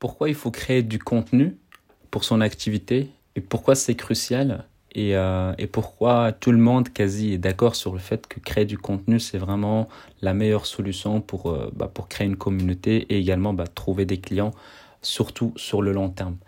pourquoi il faut créer du contenu pour son activité et pourquoi c'est crucial et, euh, et, pourquoi tout le monde quasi est d'accord sur le fait que créer du contenu, c'est vraiment la meilleure solution pour, euh, bah, pour créer une communauté et également bah, trouver des clients, surtout sur le long terme.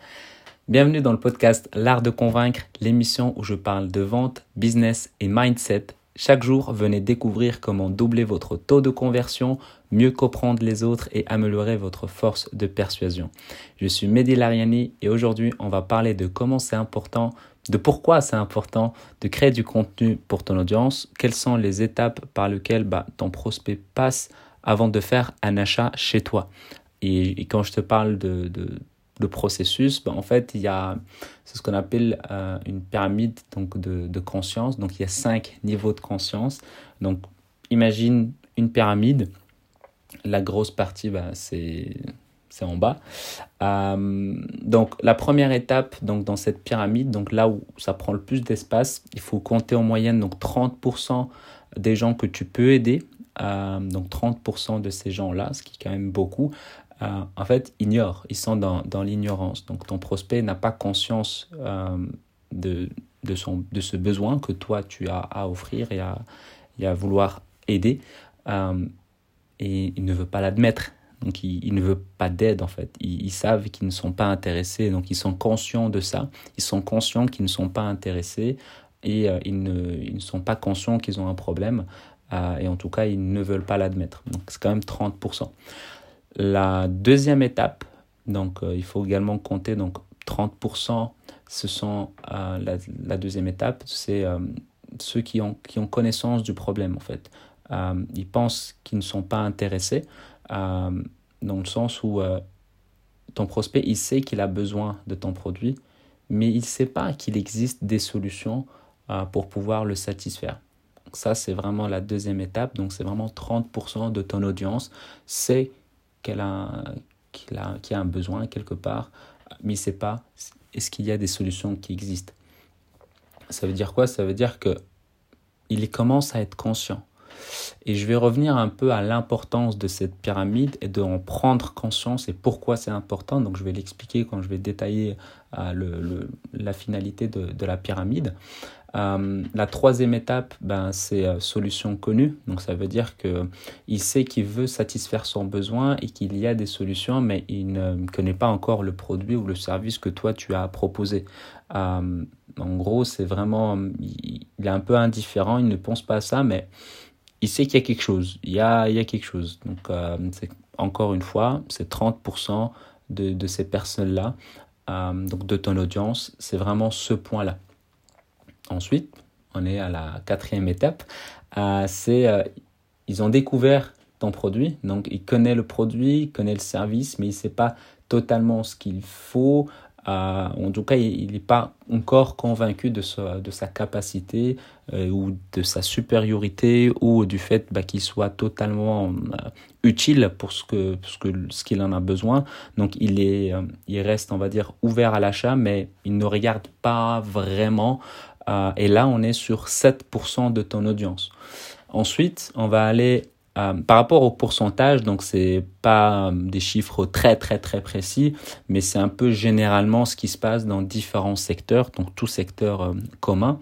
Bienvenue dans le podcast L'Art de Convaincre, l'émission où je parle de vente, business et mindset chaque jour, venez découvrir comment doubler votre taux de conversion, mieux comprendre les autres et améliorer votre force de persuasion. Je suis Mehdi Lariani et aujourd'hui, on va parler de comment c'est important, de pourquoi c'est important de créer du contenu pour ton audience, quelles sont les étapes par lesquelles bah, ton prospect passe avant de faire un achat chez toi. Et, quand je te parle de le processus, ben, en fait, il y a ce qu'on appelle euh, une pyramide donc de, de, conscience. Donc, il y a cinq niveaux de conscience. Donc, imagine une pyramide. La grosse partie, ben, c'est c'est en bas. Euh, donc la première étape donc dans cette pyramide, donc là où ça prend le plus d'espace, il faut compter en moyenne donc 30% des gens que tu peux aider. Euh, donc 30% de ces gens-là, ce qui est quand même beaucoup, euh, en fait, ignorent, ils sont dans, dans l'ignorance. Donc ton prospect n'a pas conscience euh, de, de, son, de ce besoin que toi tu as à offrir et à, à vouloir aider. Euh, et il ne veut pas l'admettre. Donc il, il, ne veut pas d'aide en fait. Ils, ils savent qu'ils ne sont pas intéressés. Donc ils sont conscients de ça. Ils sont conscients qu'ils ne sont pas intéressés et ils, ne, ils ne sont pas conscients qu'ils ont un problème. et en tout cas, ils ne veulent pas l'admettre. Donc c'est quand même 30%. La deuxième étape, donc euh, il faut également compter donc 30%, ce sont euh, la, deuxième étape, c'est euh, ceux qui ont, qui ont connaissance du problème en fait. ils pensent qu'ils ne sont pas intéressés dans le sens où ton prospect, il sait qu'il a besoin de ton produit, mais il ne sait pas qu'il existe des solutions pour pouvoir le satisfaire. ça, c'est vraiment la deuxième étape. Donc, c'est vraiment 30% de ton audience. C'est qu'elle a, qu'il a, qu'il a un besoin quelque part, mais il ne sait pas est-ce qu'il y a des solutions qui existent? Ça veut dire quoi? Ça veut dire que il commence à être conscient. Et je vais revenir un peu à l'importance de cette pyramide et de en prendre conscience et pourquoi c'est important. Donc je vais l'expliquer quand je vais détailler euh, la finalité de la pyramide. Euh, la troisième étape, ben, c'est euh, solution connue. Donc ça veut dire qu'il sait qu'il veut satisfaire son besoin et qu'il y a des solutions, mais il ne connaît pas encore le produit ou le service que toi tu as proposé. Euh, en gros, c'est vraiment, il, il, est un peu indifférent, il ne pense pas à ça, mais il sait qu'il y a quelque chose. Il y a, il y a quelque chose. Donc euh, encore une fois, c'est 30% de, de ces personnes-là, donc de ton audience, c'est vraiment ce point-là. Ensuite, on est à la quatrième étape. Euh, c'est euh, ils ont découvert ton produit, donc ils connaissent le produit, ils connaissent le service, mais ils ne savent pas totalement ce qu'il faut. Euh, en tout cas, il n'est pas encore convaincu de sa, de sa capacité ou de sa supériorité ou du fait bah, qu'il soit totalement utile pour ce que ce que ce qu'il en a besoin. Donc il est il reste on va dire ouvert à l'achat, mais il ne regarde pas vraiment euh, et là, on est sur 7% de ton audience. Ensuite, on va aller euh, par rapport au pourcentage, donc c'est pas euh, des chiffres très très très précis, mais c'est un peu généralement ce qui se passe dans différents secteurs, donc tout secteur commun.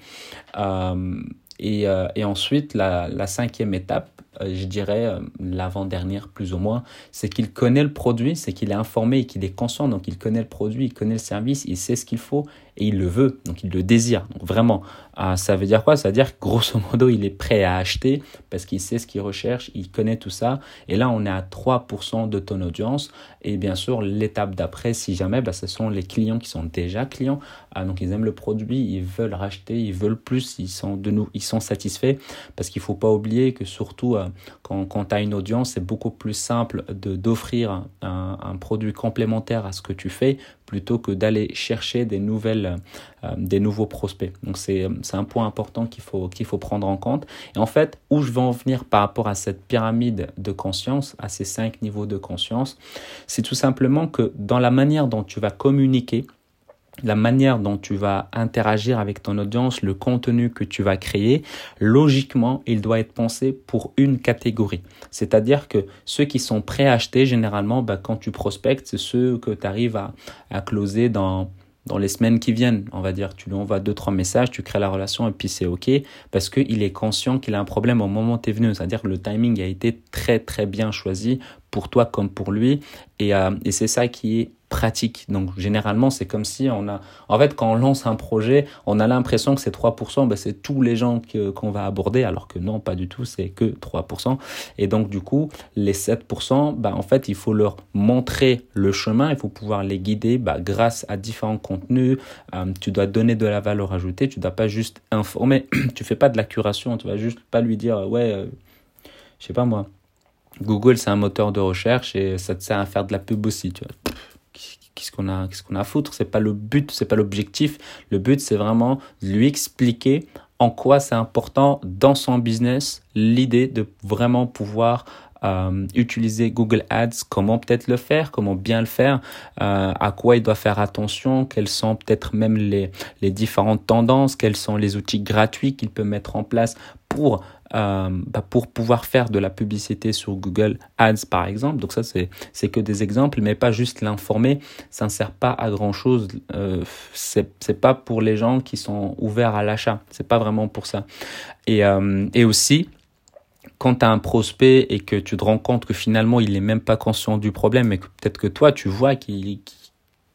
Et, ensuite, la, la cinquième étape, je dirais, l'avant-dernière plus ou moins, c'est qu'il connaît le produit, c'est qu'il est informé et qu'il est conscient, donc il connaît le produit, il connaît le service, il sait ce qu'il faut et il le veut, donc il le désire. Vraiment, euh, ça veut dire quoi? Ça veut dire que grosso modo, il est prêt à acheter parce qu'il sait ce qu'il recherche, il connaît tout ça. Et là, on est à 3% de ton audience. Et bien sûr, l'étape d'après, si jamais, bah, ce sont les clients qui sont déjà clients. Ah, donc ils aiment le produit, ils veulent racheter, ils veulent plus, ils sont, de nous, ils sont satisfaits. Parce qu'il ne faut pas oublier que surtout, quand, quand tu as une audience, c'est beaucoup plus simple d'offrir un, produit complémentaire à ce que tu fais plutôt que d'aller chercher des, nouvelles, euh, des nouveaux prospects. Donc c'est un point important qu'il faut, prendre en compte. Et en fait, où je veux en venir par rapport à cette pyramide de conscience, à ces cinq niveaux de conscience, c'est tout simplement que dans la manière dont tu vas communiquer, la manière dont tu vas interagir avec ton audience, le contenu que tu vas créer, logiquement, il doit être pensé pour une catégorie. C'est-à-dire que ceux qui sont prêts à acheter, généralement, bah, quand tu prospectes, c'est ceux que tu arrives à, à closer dans dans les semaines qui viennent, on va dire, tu lui envoies deux, trois messages, tu crées la relation et puis c'est OK parce qu'il est conscient qu'il a un problème au moment où tu es venu. C'est-à-dire que le timing a été très, très bien choisi pour toi comme pour lui. Et, euh, et c'est ça qui est pratique. Donc généralement, c'est comme si on a... En fait, quand on lance un projet, on a l'impression que c'est 3%, ben, c'est tous les gens qu'on va aborder, alors que non, pas du tout, c'est que 3%. Et donc du coup, les 7%, ben, en fait, il faut leur montrer le chemin, il faut pouvoir les guider ben, grâce à différents contenus. Euh, tu dois donner de la valeur ajoutée, tu dois pas juste informer, tu fais pas de la curation, tu vas juste pas lui dire, ouais, euh, je sais pas moi. Google, c'est un moteur de recherche et ça te sert à faire de la pub aussi, tu vois qu'est-ce qu'on a, qu'est-ce qu'on a à foutre? C'est pas le but, c'est pas l'objectif. Le but, c'est vraiment de lui expliquer en quoi c'est important dans son business, l'idée de vraiment pouvoir euh, utiliser Google Ads, comment peut-être le faire, comment bien le faire, euh, à quoi il doit faire attention, quelles sont peut-être même les, les différentes tendances, quels sont les outils gratuits qu'il peut mettre en place pour euh, bah pour pouvoir faire de la publicité sur Google Ads par exemple. Donc ça c'est c'est que des exemples, mais pas juste l'informer. Ça ne sert pas à grand chose. Euh, c'est pas pour les gens qui sont ouverts à l'achat. C'est pas vraiment pour ça. Et euh, et aussi quand tu as un prospect et que tu te rends compte que finalement il n'est même pas conscient du problème mais que peut-être que toi tu vois qu'il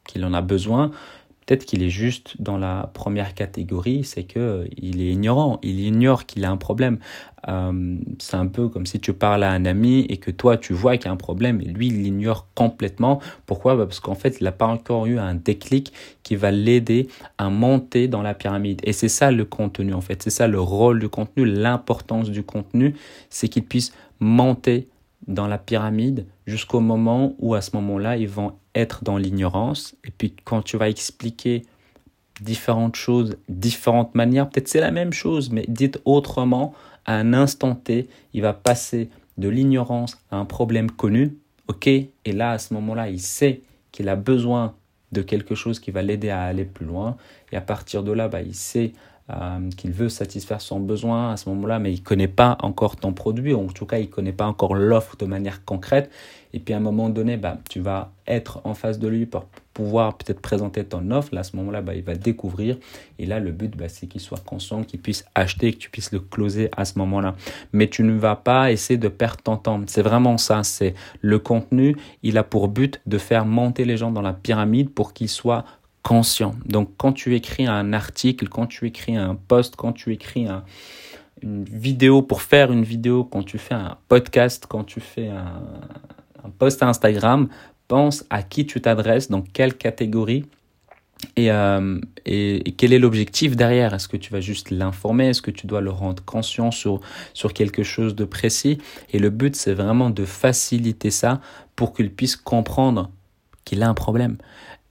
qu'il en a besoin, Peut-être qu'il est juste dans la première catégorie, c'est que euh, il est ignorant, il ignore qu'il a un problème. Euh, c'est un peu comme si tu parles à un ami et que toi tu vois qu'il y a un problème et lui il l'ignore complètement. Pourquoi? Bah Parce qu'en fait il n'a pas encore eu un déclic qui va l'aider à monter dans la pyramide. Et c'est ça le contenu en fait, c'est ça le rôle du contenu, l'importance du contenu, c'est qu'il puisse monter dans la pyramide jusqu'au moment où à ce moment-là, ils vont être dans l'ignorance. Et puis quand tu vas expliquer différentes choses, différentes manières, peut-être c'est la même chose, mais dites autrement, à un instant T, il va passer de l'ignorance à un problème connu. OK Et là, à ce moment-là, il sait qu'il a besoin de quelque chose qui va l'aider à aller plus loin. Et à partir de là, bah, il sait euh, qu'il veut satisfaire son besoin à ce moment-là, mais il connaît pas encore ton produit, ou en tout cas il connaît pas encore l'offre de manière concrète. Et puis à un moment donné, bah, tu vas être en face de lui pour pouvoir peut-être présenter ton offre. Là, à ce moment-là, bah, il va découvrir. Et là, le but, bah, c'est qu'il soit conscient, qu'il puisse acheter, que tu puisses le closer à ce moment-là. Mais tu ne vas pas essayer de perdre ton temps. C'est vraiment ça. C'est le contenu. Il a pour but de faire monter les gens dans la pyramide pour qu'ils soient conscient. Donc quand tu écris un article, quand tu écris un post, quand tu écris une vidéo pour faire une vidéo, quand tu fais un podcast, quand tu fais un, post Instagram, pense à qui tu t'adresses, dans quelle catégorie et, euh, et, quel est l'objectif derrière Est-ce que tu vas juste l'informer? Est-ce que tu dois le rendre conscient sur quelque chose de précis? Et le but, c'est vraiment de faciliter ça pour qu'il puisse comprendre qu'il a un problème.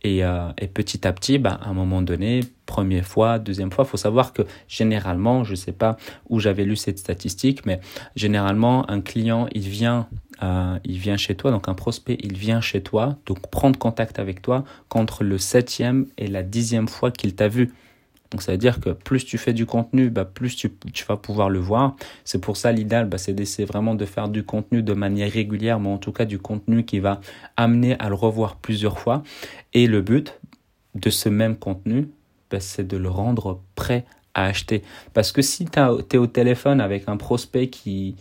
Euh, et, petit à petit, bah, à un moment donné, première fois, deuxième fois, il faut savoir que généralement, je ne sais pas où j'avais lu cette statistique, mais généralement, un client, il vient, euh, il vient chez toi, donc un prospect, il vient chez toi, donc prendre contact avec toi contre le septième et la dixième fois qu'il t'a vu. Donc ça veut dire que plus tu fais du contenu, bah, plus tu, vas pouvoir le voir. C'est pour ça l'idéal, bah, c'est d'essayer vraiment de faire du contenu de manière régulière, mais en tout cas du contenu qui va amener à le revoir plusieurs fois. Et le but de ce même contenu, bah, c'est de le rendre prêt à acheter. Parce que si tu es au téléphone avec un prospect qui,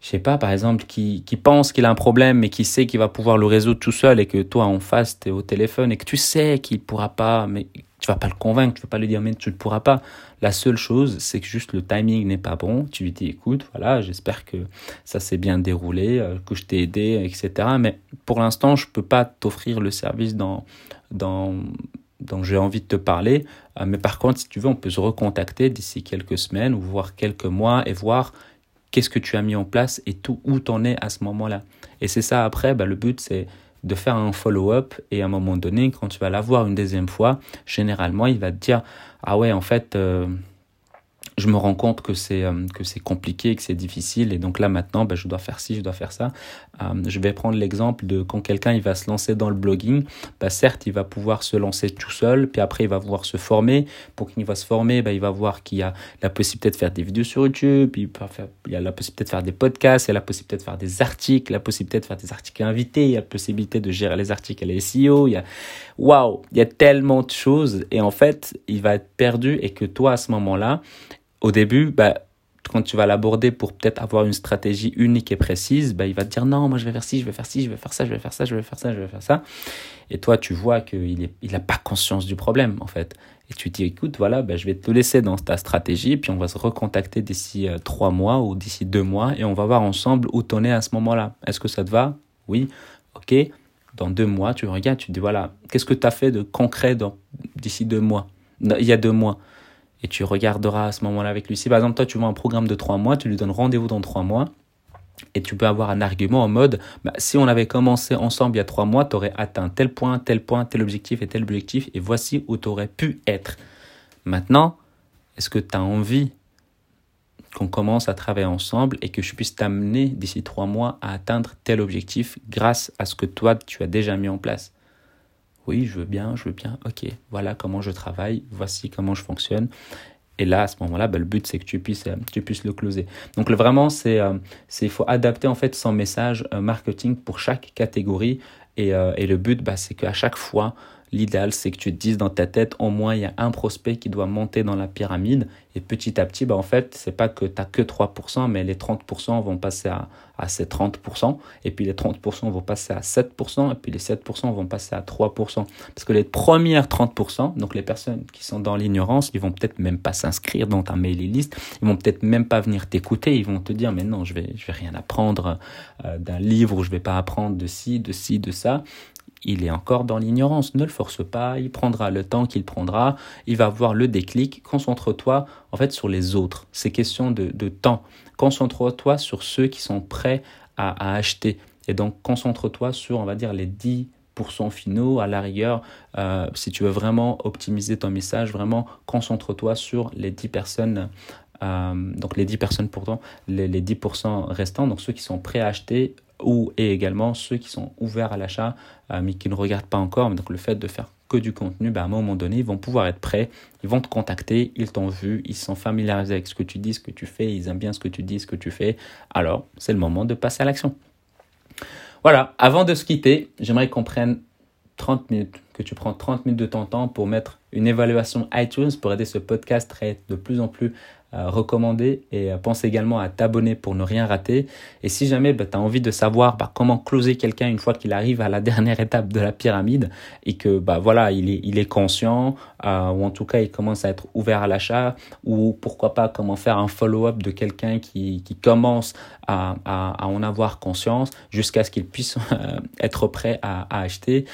je sais pas, par exemple, qui, pense qu'il a un problème mais qui sait qu'il va pouvoir le résoudre tout seul et que toi en face, tu es au téléphone et que tu sais qu'il pourra pas, tu vas pas le convaincre, tu vas pas lui dire mais tu ne pourras pas. La seule chose, c'est que juste le timing n'est pas bon. Tu lui dis écoute, voilà, j'espère que ça s'est bien déroulé, euh, que je t'ai aidé, etc. Mais pour l'instant, je peux pas t'offrir le service dont j'ai envie de te parler. Euh, mais par contre, si tu veux, on peut se recontacter d'ici quelques semaines ou voire quelques mois et voir qu'est-ce que tu as mis en place et tout où t'en es à ce moment-là. Et c'est ça après, bah, le but c'est de faire un follow-up et à un moment donné, quand tu vas l'avoir une deuxième fois, généralement, il va te dire, ah ouais, en fait, euh, je me rends compte que c'est euh, que c'est compliqué, que c'est difficile, et donc là maintenant, ben, je dois faire ci, je dois faire ça. Euh, je vais prendre l'exemple de quand quelqu'un il va se lancer dans le blogging, ben, certes il va pouvoir se lancer tout seul, puis après il va pouvoir se former. Pour qu'il va se former, ben, il va voir qu'il y a la possibilité de faire des vidéos sur YouTube, il, il y a la possibilité de faire des podcasts, il y a la possibilité de faire des articles, la possibilité de faire des articles invités, il y a la possibilité de gérer les articles et les SEO. Il y a waouh, il y a tellement de choses, et en fait il va être perdu et que toi à ce moment-là au début, bah, quand tu vas l'aborder pour peut-être avoir une stratégie unique et précise, bah, il va te dire non, moi je vais faire ci, je vais faire ci, je vais faire ça, je vais faire ça, je vais faire ça, je vais faire ça. Et toi, tu vois qu'il n'a il pas conscience du problème, en fait. Et tu dis, écoute, voilà, bah, je vais te laisser dans ta stratégie, puis on va se recontacter d'ici euh, trois mois ou d'ici deux mois, et on va voir ensemble où tu en es à ce moment-là. Est-ce que ça te va? Oui, ok. Dans deux mois, tu regardes, tu te dis, voilà, qu'est-ce que tu as fait de concret d'ici deux mois? Il y a deux mois et tu regarderas à ce moment-là avec lui. Si par exemple, toi, tu vois un programme de trois mois, tu lui donnes rendez-vous dans trois mois, et tu peux avoir un argument en mode, bah, si on avait commencé ensemble il y a trois mois, tu aurais atteint tel point, tel point, tel objectif et tel objectif, et voici où tu aurais pu être. Maintenant, est-ce que tu as envie qu'on commence à travailler ensemble et que je puisse t'amener d'ici trois mois à atteindre tel objectif grâce à ce que toi, tu as déjà mis en place? Oui, je veux bien, je veux bien, ok, voilà comment je travaille, voici comment je fonctionne. Et là, à ce moment-là, bah, le but, c'est que tu puisses, euh, tu puisses le closer. Donc, vraiment, c'est, euh, c'est, il faut adapter en fait son message euh, marketing pour chaque catégorie. Et, et le but, bah, c'est qu'à chaque fois, L'idéal, c'est que tu te dises dans ta tête, au moins, il y a un prospect qui doit monter dans la pyramide. Et petit à petit, bah, en fait, c'est pas que tu n'as que 3%, mais les 30% vont passer à, à ces 30%. Et puis les 30% vont passer à 7%. Et puis les 7% vont passer à 3%. Parce que les premières 30%, donc les personnes qui sont dans l'ignorance, ils vont peut-être même pas s'inscrire dans ta mailing list. Ils vont peut-être même pas venir t'écouter. Ils vont te dire, mais non, je vais, je vais rien apprendre euh, d'un livre je vais pas apprendre de ci, de ci, de ça il est encore dans l'ignorance. Ne le force pas, il prendra le temps qu'il prendra, il va avoir le déclic. Concentre-toi en fait sur les autres. C'est question de, temps. Concentre-toi sur ceux qui sont prêts à, acheter. Et donc concentre-toi sur, on va dire, les 10% finaux. À la rigueur, euh, si tu veux vraiment optimiser ton message, vraiment concentre-toi sur les 10 personnes. Euh, donc les 10 personnes pourtant, les, les 10% restants, donc ceux qui sont prêts à acheter ou et également ceux qui sont ouverts à l'achat euh, mais qui ne regardent pas encore. Donc le fait de faire du contenu, ben, à un moment donné, ils vont pouvoir être prêts, ils vont te contacter, ils t'ont vu, ils sont familiarisés avec ce que tu dis, ce que tu fais, ils aiment bien ce que tu dis, ce que tu fais. Alors, c'est le moment de passer à l'action. Voilà, avant de se quitter, j'aimerais qu'on prenne 30 minutes, que tu prends 30 minutes de ton temps pour mettre une évaluation iTunes pour aider ce podcast à être de plus en plus recommander et euh, pense également à t'abonner pour ne rien rater. Et si jamais bah, tu as envie de savoir bah, comment closer quelqu'un une fois qu'il arrive à la dernière étape de la pyramide et que bah, voilà, il est, il est conscient euh, ou en tout cas il commence à être ouvert à l'achat ou pourquoi pas comment faire un follow-up de quelqu'un qui, qui commence à, à, en avoir conscience jusqu'à ce qu'il puisse euh, être prêt à, à acheter.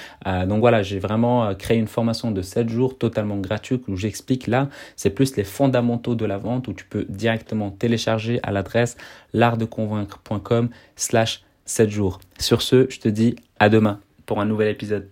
donc voilà, j'ai vraiment créé une formation de 7 jours totalement gratuite où j'explique là, c'est plus les fondamentaux de la vente tu peux directement télécharger à l'adresse l'artdeconvaincre.com slash 7 jours. Sur ce, je te dis à demain pour un nouvel épisode.